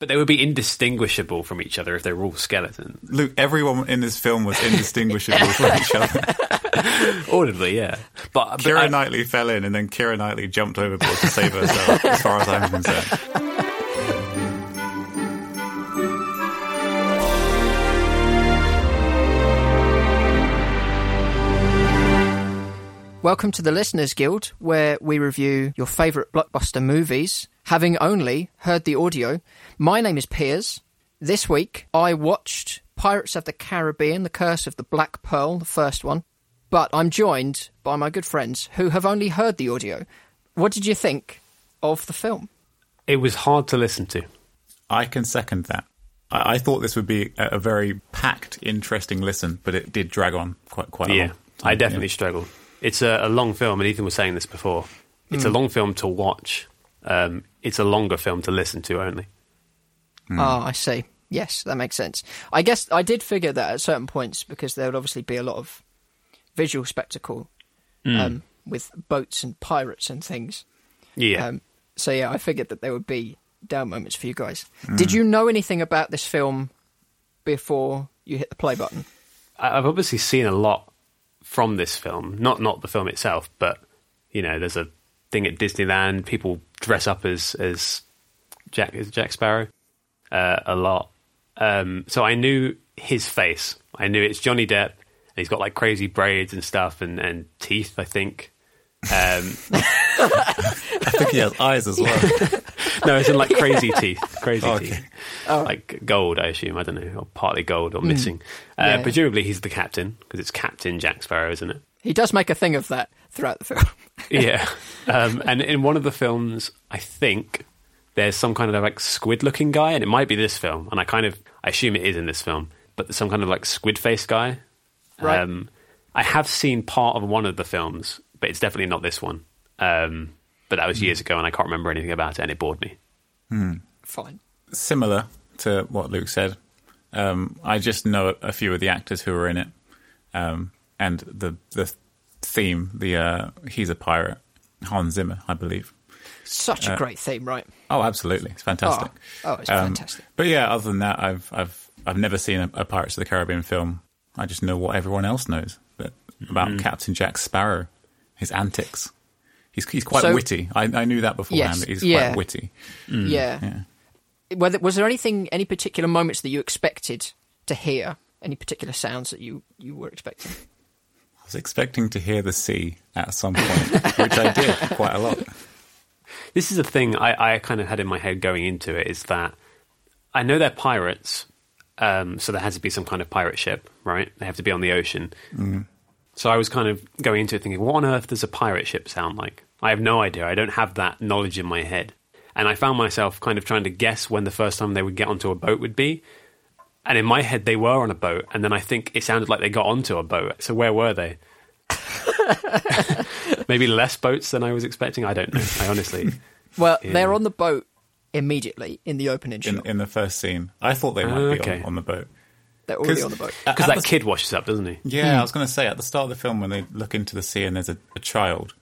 But they would be indistinguishable from each other if they were all skeletons. Luke, everyone in this film was indistinguishable from each other. Audibly, yeah. But, but Keira I- Knightley fell in, and then Keira Knightley jumped overboard to save herself, as far as I'm concerned. Welcome to the Listeners Guild, where we review your favourite blockbuster movies, having only heard the audio. My name is Piers. This week, I watched Pirates of the Caribbean, The Curse of the Black Pearl, the first one, but I'm joined by my good friends who have only heard the audio. What did you think of the film? it was hard to listen to. I can second that. I, I thought this would be a, a very packed, interesting listen, but it did drag on quite quite a Yeah, long I definitely yeah. struggled. It's a, a long film, and Ethan was saying this before. It's a hmm. long film to watch. Um, it's a longer film to listen to only. Ah, I see. Yes, that makes sense. I guess I did figure that at certain points because there would obviously be a lot of visual spectacle um, with boats and pirates and things. Yeah. Um, so yeah, I figured that there would be down moments for you guys. Did you know anything about this film before you hit the play button? I- I've obviously seen a lot from this film, not not the film itself, but you know, there's a thing at Disneyland. People dress up as as Jack it Jack Sparrow uh, a lot. Um, so I knew his face. I knew it's Johnny Depp, and he's got like crazy braids and stuff, and and teeth. I think. Um, I think he has eyes as well. no, it's in like crazy teeth, crazy Okay. teeth, like gold. I assume. I don't know, or partly gold or missing. Uh, Yeah. Presumably, he's the captain because it's Captain Jack Sparrow, isn't it? He does make a thing of that throughout the film. yeah. Um, and in one of the films, I think there's some kind of like squid looking guy, and it might be this film. And I kind of, I assume it is in this film, but there's some kind of like squid face guy. Right. Um, I have seen part of one of the films, but it's definitely not this one. Um, but that was years ago, and I can't remember anything about it, and it bored me. Fine. Similar to what Luke said. Um, I just know a few of the actors who were in it, um, and the the theme. The uh, he's a pirate. Hans Zimmer, I believe. Such a great theme, right? Oh, absolutely, it's fantastic. Oh, oh, it's Um, fantastic. But yeah, other than that, I've I've I've never seen a, a Pirates of the Caribbean film. I just know what everyone else knows that, about Mm-hmm. Captain Jack Sparrow, his antics. He's he's quite So- witty. I, I knew that beforehand. Yes, he's yeah. quite witty. Yeah. Yeah. Whether, was there anything, any particular moments that you expected to hear? Any particular sounds that you, you were expecting? I was expecting to hear the sea at some point, which I did quite a lot. This is a thing I, I kind of had in my head going into it is that I know they're pirates, um, so there has to be some kind of pirate ship, right? They have to be on the ocean. So I was kind of going into it thinking, what on earth does a pirate ship sound like? I have no idea. I don't have that knowledge in my head. And I found myself kind of trying to guess when the first time they would get onto a boat would be. And in my head, they were on a boat. And then I think it sounded like they got onto a boat. So where were they? Maybe less boats than I was expecting. I don't know. I honestly. Well, Yeah. they're on the boat immediately in the opening shot. In, in the first scene, I thought they might Oh, be on, on the boat. They're already 'Cause- on the boat. Uh, because that the- kid washes up, doesn't he? Yeah, hmm. I was going to say at the start of the film when they look into the sea and there's a, a child,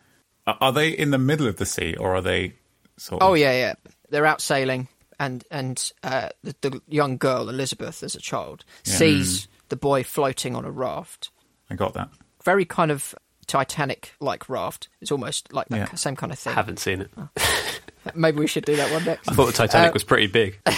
are, are they in the middle of the sea or are they sort of? Oh yeah, yeah. They're out sailing, and and uh, the, the young girl Elizabeth, as a child, sees the boy floating on a raft. I got that. Very kind of Titanic-like raft. It's almost like that Yeah. same kind of thing. I haven't seen it. Maybe we should do that one next. I thought the Titanic Uh, was pretty big.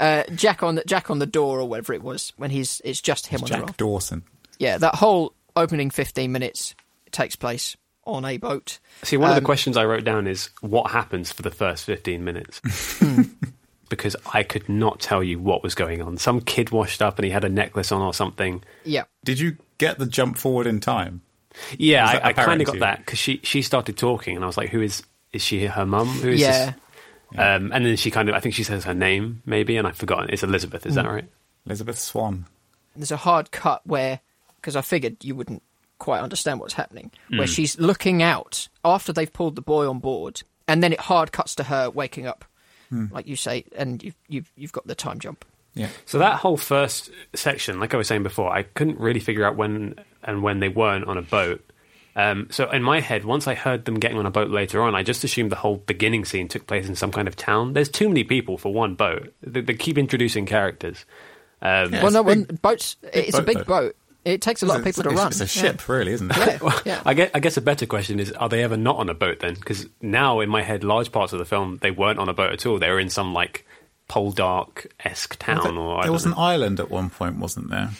Uh, Jack on the Jack on the door or whatever it was when he's it's just him on the Jack raft. Dawson. Yeah, that whole opening fifteen minutes takes place on a boat. See, one of Um, the questions I wrote down is what happens for the first 15 minutes? because I could not tell you what was going on. Some kid washed up and he had a necklace on or something. Yeah, Did you get the jump forward in time? Yeah, I, I kind of got that because she, she started talking and I was like, who is, is she her mum? Who is yeah. this? Um, and then she kind of, I think she says her name maybe, and I've forgotten. It's Elizabeth, is that Hmm. right? Elizabeth Swann. There's a hard cut where because I figured you wouldn't quite understand what's happening. Where Hmm. she's looking out after they've pulled the boy on board, and then it hard cuts to her waking up, like you say, and you've you've you've got the time jump. Yeah. So that whole first section, like I was saying before, I couldn't really figure out when and when they weren't on a boat. Um, so in my head, once I heard them getting on a boat later on, I just assumed the whole beginning scene took place in some kind of town. There's too many people for one boat. They, they keep introducing characters. Um, well, no, a when big- boats, it's a boat, big though. boat. It takes a lot of people to it's, run. It's a Yeah. ship, really, isn't it? Yeah, yeah. I guess, I guess a better question is: Are they ever not on a boat then? Because now in my head, large parts of the film they weren't on a boat at all. They were in some like Poldark esque town, There, or I there was know. an island at one point, wasn't there?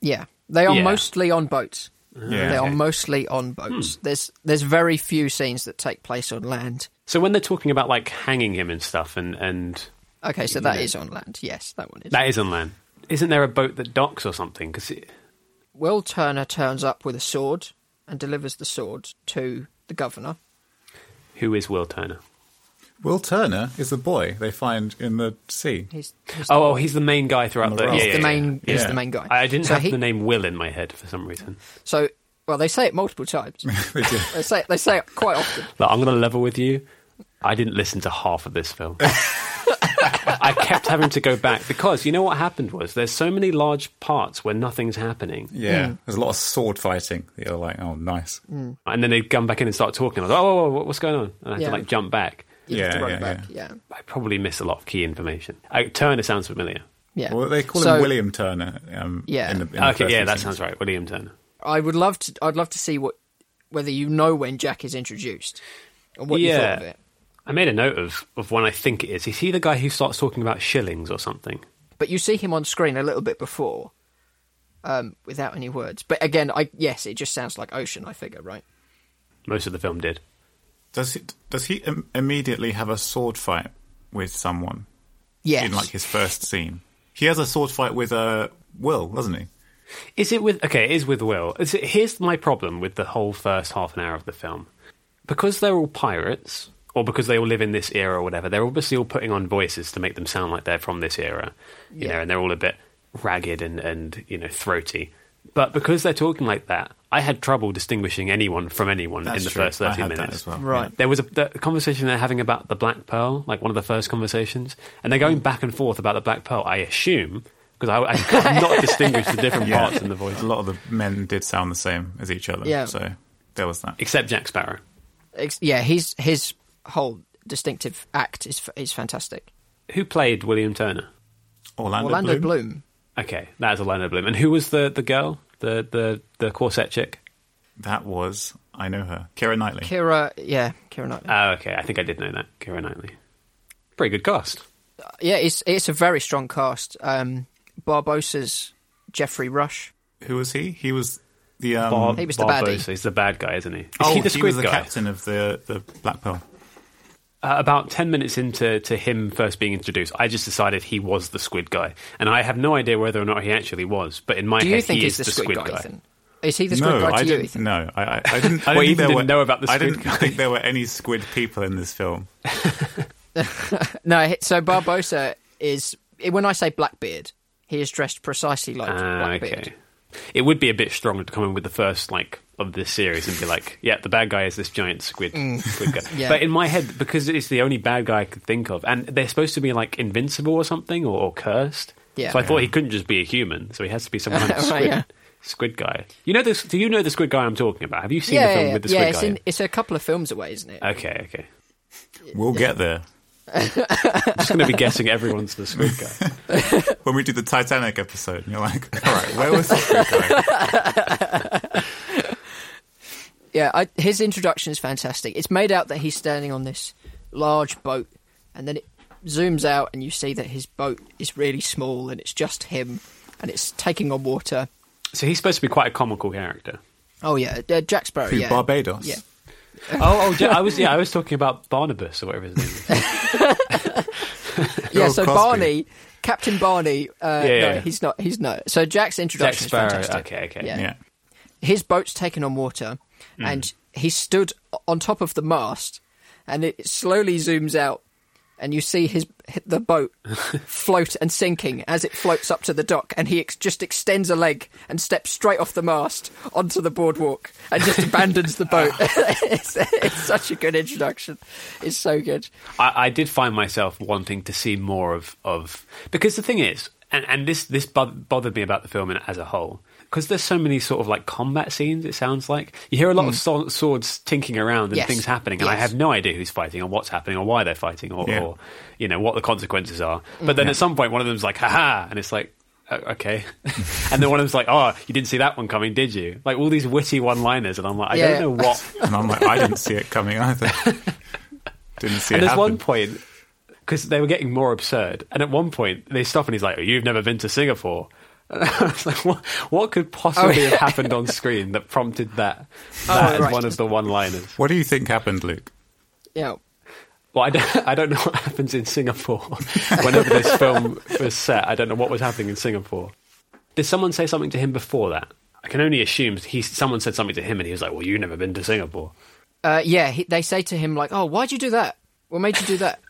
Yeah, they are Yeah. mostly on boats. Yeah. they are mostly on boats. Hmm. There's there's very few scenes that take place on land. So when they're talking about like hanging him and stuff, and and Okay, so that is on land. Yes, that one is. that is on land. Isn't there a boat that docks or something? Because Will Turner turns up with a sword and delivers the sword to the governor. who is Will Turner? Will Turner is the boy they find in the sea. He's, he's Oh, oh, he's the main guy throughout the. the yeah, He's yeah, the main. yeah. He's Yeah. the main guy. I didn't So have he- the name Will in my head for some reason. So, well, they say it multiple times. They do. they say they say it quite often. Look, I'm going to level with you. I didn't listen to half of this film. I kept having to go back because you know what happened was there's so many large parts where nothing's happening, Yeah, there's a lot of sword fighting. that You're like, oh, nice. Mm. and then they'd come back in and start talking. I was like, oh, whoa, whoa, what's going on? And I had Yeah. to like jump back. You have to Yeah, run yeah, back. Yeah, I probably missed a lot of key information. I, Turner sounds familiar. yeah. Well, they call So, him William Turner. Um, Yeah. In the, in the Okay, first yeah, that scenes. sounds right. William Turner. I would love to. I'd love to see what whether you know when Jack is introduced and what you thought of it. I made a note of, of when I think it is. Is he the guy who starts talking about shillings or something? But you see him on screen a little bit before, um, without any words. But again, I yes, it just sounds like Ocean. I figure, right? Most of the film did. Does he, does he Im- immediately have a sword fight with someone Yes. in like his first scene? He has a sword fight with uh, Will, doesn't he? Is it with okay? It is with Will. Is it, here's my problem with the whole first half an hour of the film, because they're all pirates, or because they all live in this era or whatever. They're obviously all putting on voices to make them sound like they're from this era, you Yeah. know, and they're all a bit ragged and and you know throaty. But because they're talking like that, I had trouble distinguishing anyone from anyone in the true. first I thirty had that minutes. as well. Right. There was a the conversation they're having about the Black Pearl, like one of the first conversations, and they're going mm. back and forth about the Black Pearl. I assume because I, I could not distinguish the different Yeah. parts in the voice, A lot of the men did sound the same as each other. Yeah. So there was that. except Jack Sparrow. Ex- yeah, he's his whole distinctive act is is fantastic. Who played William Turner? Orlando, Orlando Bloom. Bloom. Okay, that is Orlando Bloom. And who was the, the girl, the, the the corset chick? That was I know her, Keira Knightley. Keira, yeah, Keira Knightley. Oh, okay, I think I did know that. Keira Knightley. Pretty good cast. yeah, it's it's a very strong cast. Um, Barbossa's Geoffrey Rush. Who was he? He was the um, Bob, he was the Bob baddie. He's the bad guy, isn't he? Is oh, he the squid was the guy? captain of the the Black Pearl. Uh, about 10 minutes into to him first being introduced, I just decided he was the squid guy. And I have no idea whether or not he actually was, but in my Do head, you think he he's is the the squid, squid guy, guy. Is he the squid no, guy to I you, didn't. Ethan? No, I, I, I didn't. I Well, didn't, Ethan think there didn't were, know about the I didn't guy. think there were any squid people in this film. No, so Barbossa is when I say Blackbeard, he is dressed precisely like Ah, Blackbeard. okay. It would be a bit stronger to come in with the first like of this series and be like, yeah, the bad guy is this giant squid, mm. squid guy. Yeah. But in my head, because it's the only bad guy I could think of, and they're supposed to be like invincible or something or, or cursed. Yeah. So I thought he couldn't just be a human. So he has to be some kind of Right, squid, yeah. squid guy. You know this? Do you know the squid guy I'm talking about? Have you seen yeah, the film yeah, with the yeah, squid it's, guy? in, it's a couple of films away, isn't it? Okay, okay. We'll get there I'm just going to be guessing everyone's the squid guy. when we do the Titanic episode. And you're like, all right, where was the squid guy? Yeah, I, his introduction is fantastic. It's made out that he's standing on this large boat, and then it zooms out, and you see that his boat is really small, and it's just him, and it's taking on water. So he's supposed to be quite a comical character. Oh yeah, uh, Jack Sparrow. Who, yeah, Barbados? Yeah, Oh, oh, ja- I was yeah, I was talking about Barnabas or whatever his name is. yeah. So Cosby. Barney, Captain Barney. Uh, Yeah, no, he's not. He's no. So Jack's Jack introduction Sparrow. is fantastic. Okay, okay. Yeah. Yeah. his boat's taken on water Hmm. and he stood on top of the mast and it slowly zooms out and you see his the boat float and sinking as it floats up to the dock and he ex- just extends a leg and steps straight off the mast onto the boardwalk and just abandons the boat. It's, it's such a good introduction. It's so good. I, I did find myself wanting to see more of, of because the thing is, and, and this this bothered me about the film as a whole, because there's so many sort of like combat scenes. It sounds like you hear a lot of so- swords tinking around and Hmm. Yes. things happening, and I have no idea who's fighting or what's happening or why they're fighting or, Yeah. or you know what the consequences are. But then Yeah. at some point, one of them's like, "Haha," and it's like. "Oh, Okay, and then one of them's like, "Oh, you didn't see that one coming, did you?" Like all these witty one-liners, and I'm like, I Yeah. don't know what And I'm like, I didn't see it coming either. Didn't see and it there's happen. one point because they were getting more absurd, and at one point they stop and he's like, oh, "You've never been to Singapore." And I was like, "What? What could possibly Oh, have happened on screen that prompted that? That as right. one of the one-liners." What do you think happened, Luke? yeah Well, I don't, I don't know what happens in Singapore. Whenever this film was set, I don't know what was happening in Singapore. Did someone say something to him before that? I can only assume he. Someone said something to him, and he was like, "Well, you've never been to Singapore." uh, yeah he, they say to him like oh why'd you do that what made you do that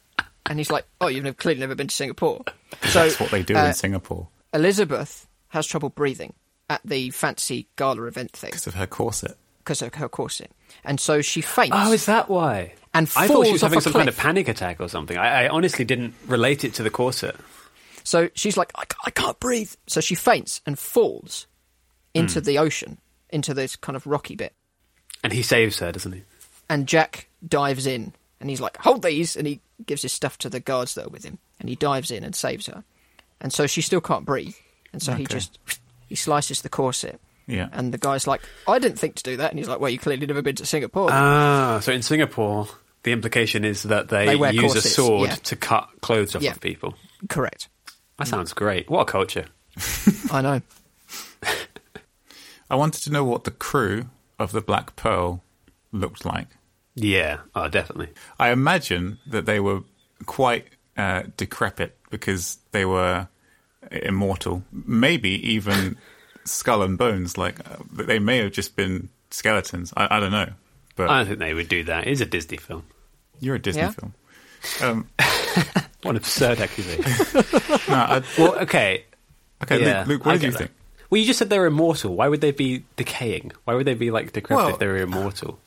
and he's like oh you've never, clearly never been to singapore so That's what they do uh, in Singapore Elizabeth has trouble breathing at the fancy gala event thing because of her corset. because of her corset, and so she faints. Oh, is that why? And I thought she was having a some kind of panic attack or something. I, I honestly didn't relate it to the corset. so she's like, I, I can't breathe. So she faints and falls into hmm. the ocean, into this kind of rocky bit. And he saves her, doesn't he? And Jack dives in, and he's like, "Hold these!" And he gives his stuff to the guards that are with him, and he dives in and saves her. And so she still can't breathe, and so he just he slices the corset. Yeah. And the guy's like, "I didn't think to do that," and he's like, "Well, you clearly never been to Singapore." Ah, so in Singapore, the implication is that they, They wear use a sword yeah. to cut clothes off Yeah. of people. Correct. That sounds great. What a culture. I know. I wanted to know what the crew of the Black Pearl looked like. Yeah, oh, definitely. I imagine that they were quite uh, decrepit because they were immortal. Maybe even skull and bones. Like uh, they may have just been skeletons. I, I don't know. But I don't think they would do that. It's a Disney film. you're a Disney Yeah. film. Um, What an absurd accusation. no, I, well, okay. okay, yeah, Luke, Luke, what I did you get think? Well, you just said they're immortal. Why would they be decaying? Why would they be like decrepit Well, if they were immortal?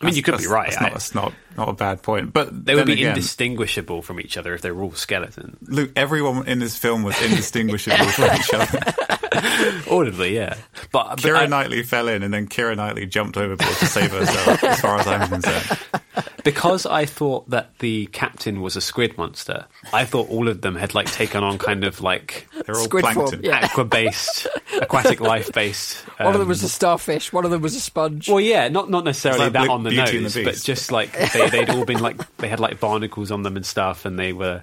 I mean, you could be right. That's I- not, eh? that's not not a bad point. But they would be again, indistinguishable from each other if they were all skeletons. Luke, everyone in this film was indistinguishable from each other. Audibly, yeah. But, but Keira I- Knightley fell in, and then Keira Knightley jumped overboard to save herself. as far as I'm concerned, because I thought that the captain was a squid monster, I thought all of them had like taken on kind of like they're all Squid form, plankton. yeah. aqua based, aquatic life based. One of them um, was a starfish. One of them was a sponge. Well, yeah, not not necessarily like that Blue- on the Beauty nose, the but just like they, they'd all been like they had like barnacles on them and stuff, and they were,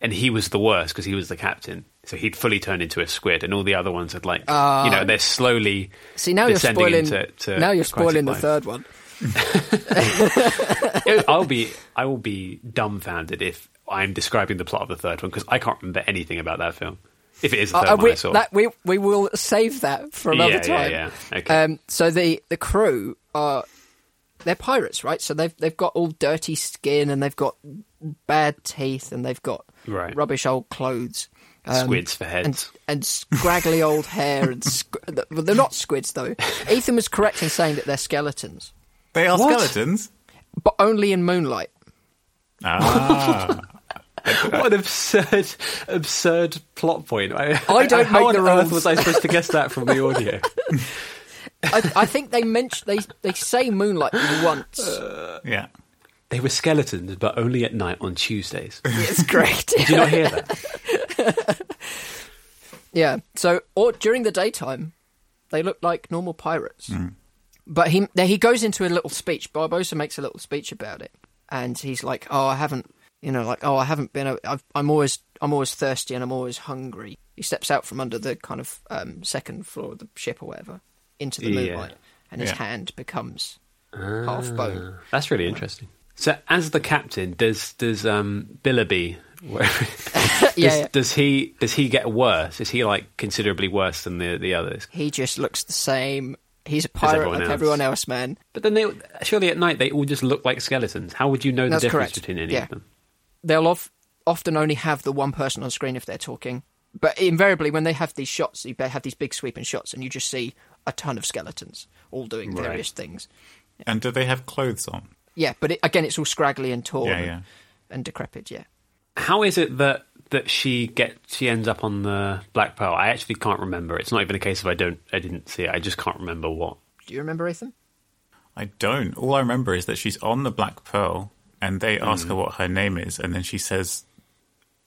and he was the worst because he was the captain, so he'd fully turned into a squid, and all the other ones had like you know ah. they're slowly See, now you're spoiling. into to now you're spoiling the life. third one. I'll be I will be dumbfounded if I'm describing the plot of the third one because I can't remember anything about that film. If it is the third Uh, one we, I saw, that, we we will save that for another Yeah, yeah, time. yeah. Okay. Um, so the the crew are they're pirates, right? So they've they've got all dirty skin and they've got bad teeth and they've got Right. rubbish old clothes. um, Squids for heads. and, and scraggly old hair and squ- they're not squids though. Ethan was correct in saying that they're skeletons, They are What? skeletons. but only in moonlight. Ah, what an absurd, absurd plot point. I, I don't How make on the earth was I supposed to guess that from the audio? I, I think they mention they they say moonlight once. Yeah. They were skeletons, but only at night on Tuesdays. it's great. Did you not hear that? Yeah. So, or during the daytime, they look like normal pirates. But he he goes into a little speech. Barbossa makes a little speech about it, and he's like, "Oh, I haven't, you know, like, oh, I haven't been. I've, I'm always, I'm always thirsty, and I'm always hungry." He steps out from under the kind of um, second floor of the ship or whatever into the Yeah. moonlight, and his Yeah. hand becomes half bone. That's really interesting. So, as the captain, does does um, Billaby? does, yeah. does he does he get worse? Is he like considerably worse than the the others? He just looks the same. He's a pirate everyone like else. everyone else, man. But then they surely at night they all just look like skeletons. How would you know the difference correct. between any Yeah. of them? they'll of, often only have the one person on screen if they're talking. But invariably, when they have these shots, they have these big sweeping shots, and you just see a ton of skeletons all doing Right. various things. And do they have clothes on? Yeah, but it, again, it's all scraggly and torn Yeah, and, and decrepit. Yeah, How is it that that she get she ends up on the Black Pearl? I actually can't remember. It's not even a case of I don't I didn't see it. I just can't remember what. do you remember Ethan? I don't. All I remember is that she's on the Black Pearl and they ask her what her name is, and then she says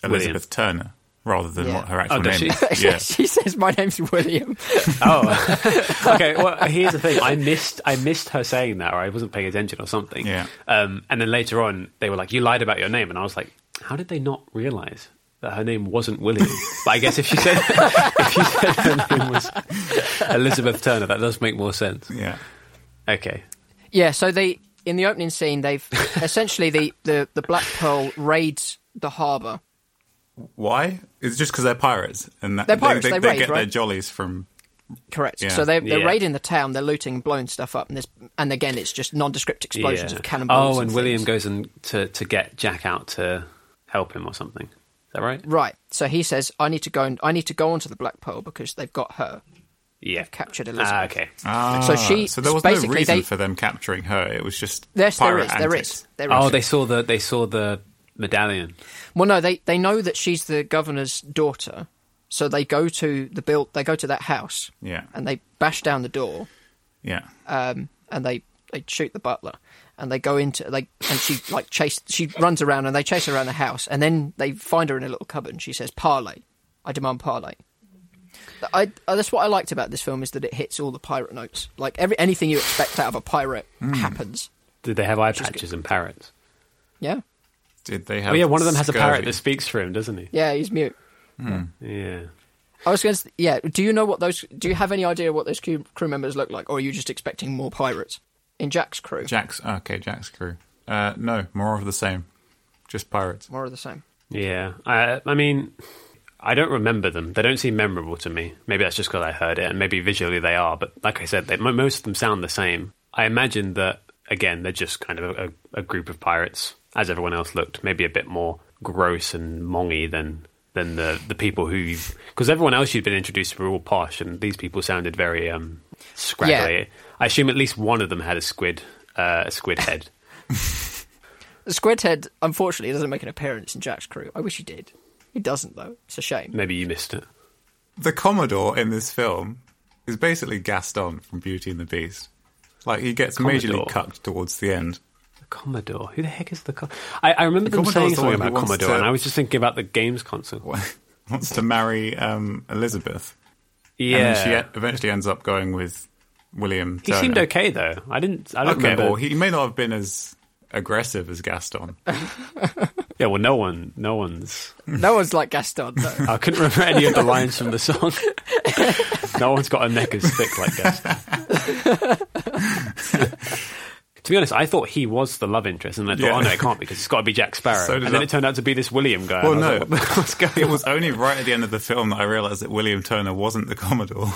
Elizabeth Turner rather than Yeah. what her actual Oh, name she? is. Yeah. she says, "My name's William." Oh, okay. Well, here's the thing. I missed I missed her saying that, or I wasn't paying attention, or something. Yeah. Um, and then later on, they were like, "You lied about your name," and I was like, "How did they not realize that her name wasn't William?" but I guess if she said if she said her name was Elizabeth Turner, that does make more sense. Yeah. Okay. yeah, so they in the opening scene, they've essentially the, the the Black Pearl raids the harbour. Why? It's just because they're pirates, and that, They're pirates, They, they they, raid, get their jollies from. Correct. Yeah. So they're, they're Yeah. raiding the town, they're looting, blowing stuff up, and there's and again, it's just nondescript explosions Yeah. of cannonballs. Oh, and, and William goes and to to get Jack out to help him or something. Is that right? Right. So he says, "I need to go and I need to go onto the Black Pearl because they've got her. Yeah. captured Elizabeth." Ah, okay. Ah, So she- So there was no basically reason they- for them capturing her. It was just Yes, there pirate is. There antics. is. There is. Oh, they saw the they saw the medallion. Well, no, they they know that she's the governor's daughter, so they go to the build. They go to that house Yeah. and they bash down the door, Yeah. um, and they they shoot the butler, and they go into like and she like chase. She runs around and they chase her around the house, and then they find her in a little cupboard. and She says, "Parley, I demand parley." I, uh, that's what I liked about this film is that it hits all the pirate notes. Like every anything you expect out of a pirate happens. Did they have eye patches and parrots? Yeah, Did they have? Oh yeah, one of them has a parrot that speaks for him, doesn't he? yeah, he's mute. Yeah. I was going to, yeah. Do you know what those? Do you have any idea what those crew, crew members look like, or are you just expecting more pirates in Jack's crew? Jack's okay. Jack's crew. Uh, no, more of the same. Just pirates. More of the same. Yeah. I, I mean, I don't remember them. They don't seem memorable to me. Maybe that's just because I heard it, and maybe visually they are. But like I said, they, most of them sound the same. I imagine that again, they're just kind of a, a group of pirates, as everyone else looked. Maybe a bit more gross and mongy than than the the people who because everyone else you'd been introduced to were all posh, and these people sounded very um scraggly. Yeah. I assume at least one of them had a squid uh, a squid head. The Squidhead, unfortunately, doesn't make an appearance in Jack's crew. I wish he did. He doesn't, though. It's a shame. Maybe you missed it. The Commodore in this film is basically Gaston from Beauty and the Beast. Like he gets Commodore? majorly cucked towards the end. The Commodore. Who the heck is the? Com- I, I remember The them Commodore's saying the something one who about wants Commodore, to- and I was just thinking about the games console. Wants to marry um, Elizabeth. Yeah, And then she e- eventually ends up going with William. he Turner. seemed okay though. I didn't. I don't Okay, remember. well, he may not have been as aggressive as Gaston. Yeah, well, no one, no one's. No one's like Gaston, though. I couldn't remember any of the lines from the song. no one's got a neck as thick like Gaston. to be honest, I thought he was the love interest, and I thought, Yeah. oh no, it can't be, because it's got to be Jack Sparrow. So and then I. it turned out to be this William guy. Well, I no. was like, what's going It on? was only right at the end of the film that I realised that William Turner wasn't the Commodore.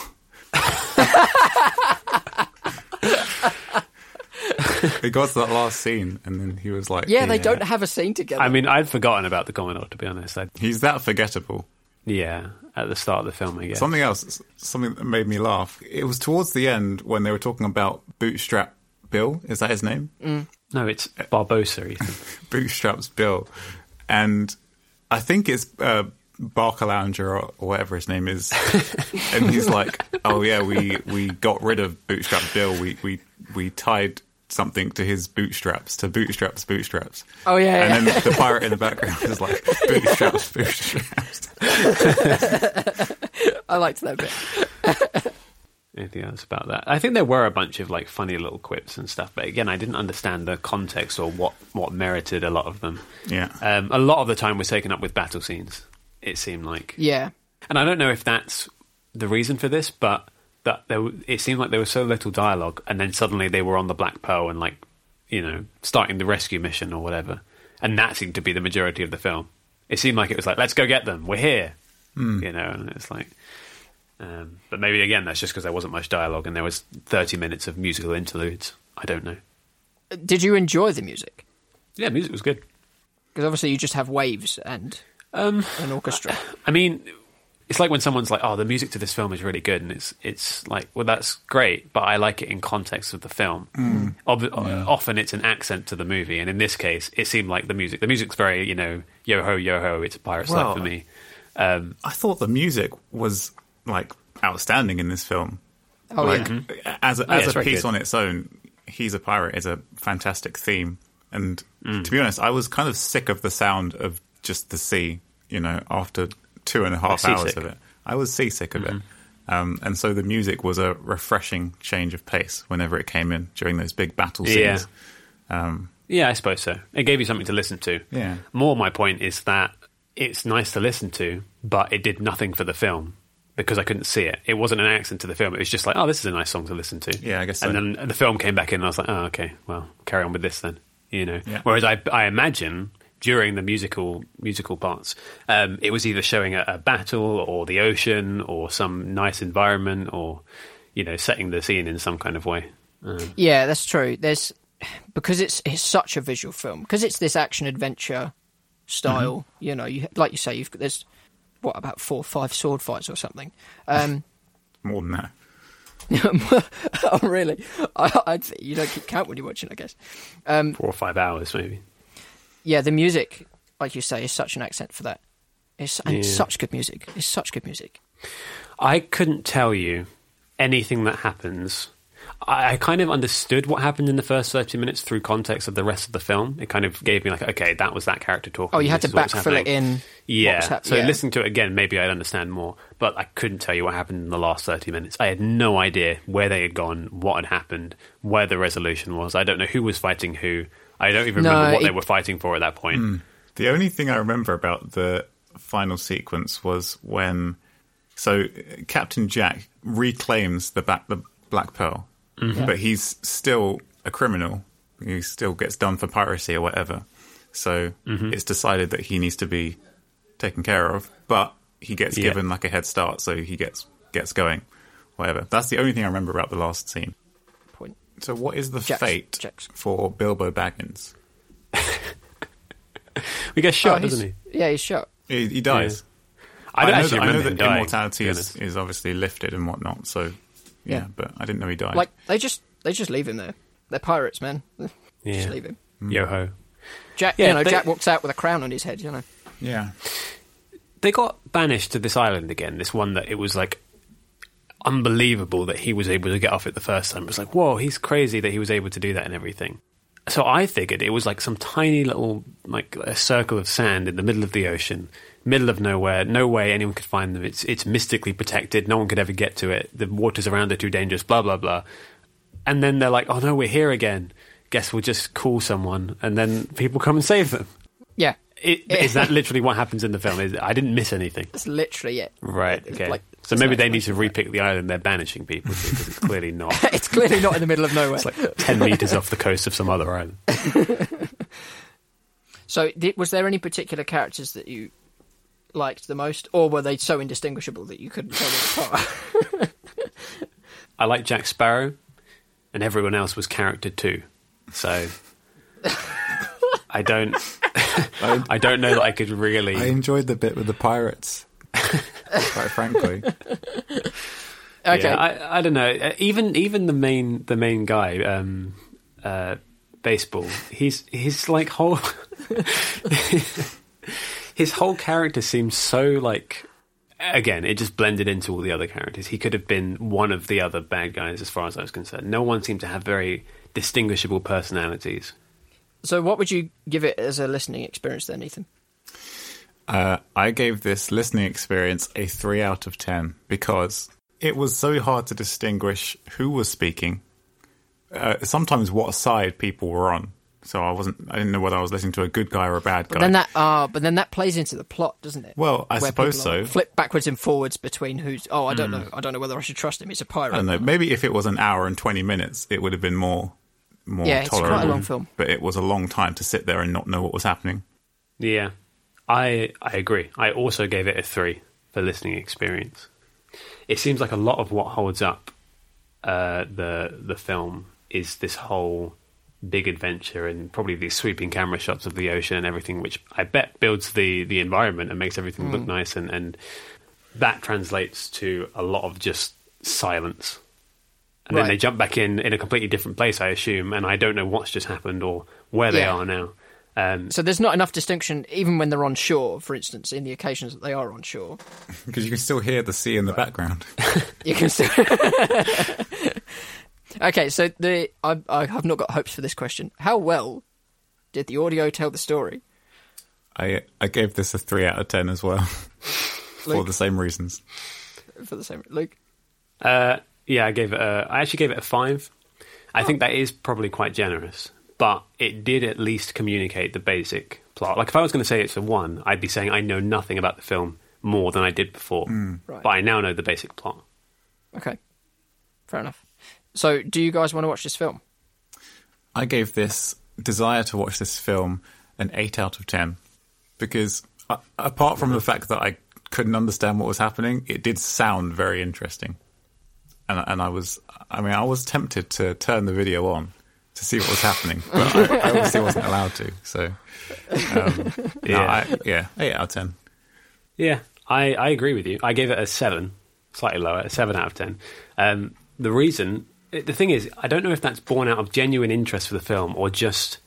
it got to that last scene, and then he was like, Yeah, they don't have a scene together. I mean, I'd forgotten about the Commodore. To be honest, I, He's that forgettable. yeah, at the start of the film, I guess. Something else, something that made me laugh. It was towards the end when they were talking about Bootstrap Bill. Is that his name? No, it's Barbossa. Bootstraps Bill, and I think it's uh, Barcalounger or, or whatever his name is, and he's like, "Oh yeah, we we got rid of Bootstrap Bill. We we we tied." Something to his bootstraps, to bootstraps, bootstraps. Oh, yeah, and yeah. then the pirate in the background is like bootstraps, bootstraps. I liked that bit. Anything else about that? I think there were a bunch of like funny little quips and stuff, but again, I didn't understand the context or what what merited a lot of them. Yeah. Um, a lot of the time was taken up with battle scenes. It seemed like, Yeah. and I don't know if that's the reason for this, but that there, it seemed like there was so little dialogue, and then suddenly they were on the Black Pearl and like, you know, starting the rescue mission or whatever, and that seemed to be the majority of the film. It seemed like it was like, let's go get them, we're here, you know, and it's like. Um, but maybe again, that's just because there wasn't much dialogue and there was thirty minutes of musical interludes. I don't know. Did you enjoy the music? Yeah, music was good. Because obviously you just have waves and Um, an orchestra. I mean, it's like when someone's like, "Oh, the music to this film is really good," and it's it's like, well, that's great, but I like it in context of the film. Ob- Often it's an accent to the movie, and in this case, it seemed like the music. The music's very, you know, yo ho yo ho. It's a pirate's Well- life for me. Um, I thought the music was like outstanding in this film. Oh, like yeah. as a, Oh, yeah, as a piece good. on its own, he's a pirate is a fantastic theme. And Mm. to be honest, I was kind of sick of the sound of just the sea. You know, after two and a half hours seasick. of it, I was seasick of Mm-hmm. it. Um, and so the music was a refreshing change of pace whenever it came in during those big battle Yeah. scenes. Um, Yeah, I suppose so. It gave you something to listen to. Yeah. More, my point is that it's nice to listen to, but it did nothing for the film because I couldn't see it. It wasn't an accent to the film. It was just like, oh, this is a nice song to listen to. Yeah, I guess so. And then the film came back in, and I was like, oh, okay, well, carry on with this then. You know. Yeah. Whereas I, I imagine during the musical musical parts, um, it was either showing a, a battle or the ocean or some nice environment or you know setting the scene in some kind of way. Um, Yeah, that's true. There's because it's it's such a visual film because it's this action adventure style. Mm-hmm. You know, you like you say, you've got there's what about four, or five sword fights or something. Um, more than that. oh, really? I, I you don't keep count when you're watching, I guess. four or five hours maybe. Yeah, the music, like you say, is such an accent for that. It's and it's Yeah. such good music. It's such good music. I couldn't tell you anything that happens. I, I kind of understood what happened in the first 30 minutes through context of the rest of the film. It kind of gave me like, okay, that was that character talking. Oh, you had to is what was backfill it in. Yeah. hap- so yeah. listening to it again, maybe I'd understand more. But I couldn't tell you what happened in the last 30 minutes. I had no idea where they had gone, what had happened, where the resolution was. I don't know who was fighting who. I don't even No, remember what it- they were fighting for at that point. Hmm. The only thing I remember about the final sequence was when so Captain Jack reclaims the back the Black Pearl, mm-hmm. but he's still a criminal. He still gets done for piracy or whatever. So mm-hmm. it's decided that he needs to be taken care of, but he gets Yeah. given like a head start, so he gets gets going. Whatever. That's the only thing I remember about the last scene. Point. So what is the Jack's- fate Jack's- for Bilbo Baggins? We get oh, shot, Oh, doesn't he? Yeah, he's shot. He, he dies. I don't know that, I know that dying, immortality is, is obviously lifted and whatnot. So yeah, Yeah. but I didn't know he died. Like they just they just leave him there. They're pirates, man. Yeah. just leave him. Hmm. Yo ho. Jack, Yeah, you know, they- Jack walks out with a crown on his head. You know. yeah, they got banished to this island again. This one that it was like unbelievable that he was able to get off it the first time. It was like, whoa, he's crazy that he was able to do that and everything. So I figured it was like some tiny little like a circle of sand in the middle of the ocean, middle of nowhere, no way anyone could find them. It's it's mystically protected. No one could ever get to it. The waters around are too dangerous. Blah blah blah. And then they're like, oh no, we're here again. Guess we'll just call someone, and then people come and save them. Yeah, It, is that literally what happens in the film? Is I didn't miss anything. that's literally it. Right. Okay. like- so maybe they need to repick the island they're banishing people to because it's clearly not. it's clearly not in the middle of nowhere. It's like ten meters off the coast of some other island. So, did, was there any particular characters that you liked the most, or were they so indistinguishable that you couldn't tell them apart? I like Jack Sparrow, and everyone else was character too. So I don't. I don't know that I could really. I enjoyed the bit with the pirates. Quite frankly, okay, Yeah, I, I don't know. Uh, Even even the main the main guy, um, uh, baseball. He's he's like whole. his whole character seems so like. Again, it just blended into all the other characters. He could have been one of the other bad guys, as far as I was concerned. No one seemed to have very distinguishable personalities. So, what would you give it as a listening experience then, Ethan? Uh, I gave this listening experience a three out of ten because it was so hard to distinguish who was speaking. Uh, sometimes what side people were on. So I wasn't. I didn't know whether I was listening to a good guy or a bad guy. But then that, uh, but then that plays into the plot, doesn't it? Well, I Where suppose so. Flip backwards and forwards between who's. Oh, I don't know. I don't know whether I should trust him. He's a pirate. I don't know. Maybe if it was an hour and twenty minutes, it would have been more more Yeah, it's quite a long film. But it was a long time to sit there and not know what was happening. Yeah, I I agree. I also gave it a three for listening experience. It seems like a lot of what holds up uh, the the film is this whole big adventure and probably these sweeping camera shots of the ocean and everything, which I bet builds the the environment and makes everything look nice, and and that translates to a lot of just silence. And then they jump back in in a completely different place, I assume, and I don't know what's just happened or where they are now. Um, So there's not enough distinction, even when they're on shore. For instance, in the occasions that they are on shore, Because you can still hear the sea in the background. you can still. okay, so the I, I have not got hopes for this question. How well did the audio tell the story? I I gave this a three out of ten as well, for Luke? the same reasons. For the same, Luke. Uh, yeah, I gave it. A, I actually gave it a five. I think that is probably quite generous, but it did at least communicate the basic plot. Like if I was going to say it's a one, I'd be saying I know nothing about the film more than I did before, Right. but I now know the basic plot. Okay, fair enough. So, do you guys want to watch this film? I gave this desire to watch this film an eight out of ten because uh, apart from the fact that I couldn't understand what was happening, it did sound very interesting, and and I was I mean I was tempted to turn the video on to see what was happening, but I, I obviously wasn't allowed to. So um, yeah, Yeah. I, yeah, eight out of ten. Yeah, I, I agree with you. I gave it a seven, slightly lower, a seven out of ten. Um, the reason, the thing is, I don't know if that's born out of genuine interest for the film or just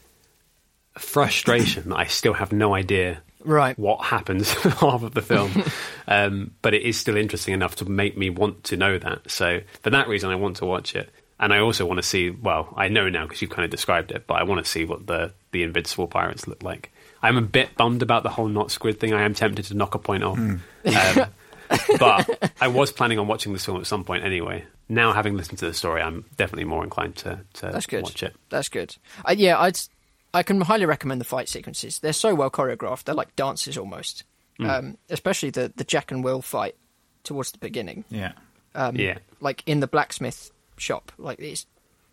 frustration that I still have no idea Right. what happens half of the film. um, but it is still interesting enough to make me want to know that. So for that reason, I want to watch it. And I also want to see. Well, I know now because you've kind of described it, but I want to see what the the invincible pirates look like. I'm a bit bummed about the whole not squid thing. I am tempted to knock a point off, um, but I was planning on watching this film at some point anyway. Now, having listened to the story, I'm definitely more inclined to to That's good. watch it. That's good. Uh, yeah, I'd, I can highly recommend the fight sequences. They're so well choreographed. They're like dances almost. Um, especially the, the Jack and Will fight towards the beginning, Yeah, um, Yeah, like in the blacksmith shop. Like it's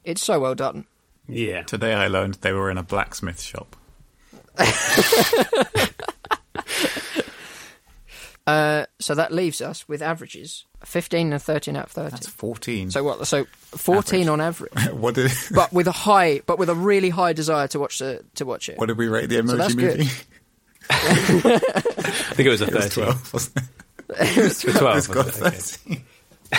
it's so well done. yeah. today I learned they were in a blacksmith shop. Uh, so that leaves us with averages: fifteen and thirteen out of thirty. That's fourteen. so what? So fourteen on average, what did but with a high, but with a really high desire to watch the to watch it. what did we rate the emoji that's good. movie? I think it was a It was thirteen. twelve. Wasn't it? For Twelve. It's got was it? Okay. thirteen.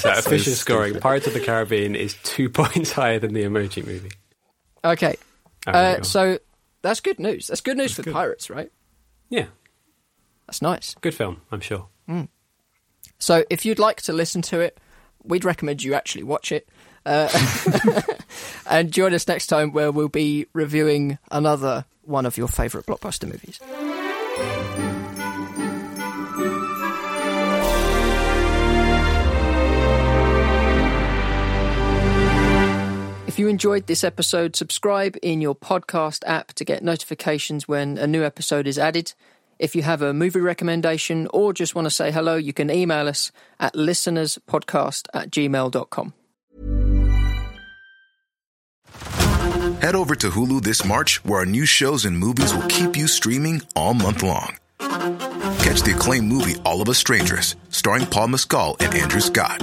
So official stupid. scoring: Pirates of the Caribbean is two points higher than the Emoji Movie. Okay, Oh, uh, so that's good news. That's good news for pirates, right? yeah, That's nice. good film. I'm sure. So if you'd like to listen to it, we'd recommend you actually watch it. Uh, and join us next time where we'll be reviewing another one of your favourite blockbuster movies. Enjoyed this episode, subscribe in your podcast app to get notifications when a new episode is added. If you have a movie recommendation or just want to say hello, you can email us at listenerspodcast at gmail.com. Head over to Hulu this March, where our new shows and movies will keep you streaming all month long. Catch the acclaimed movie All of Us Strangers, starring Paul Mescal and Andrew Scott.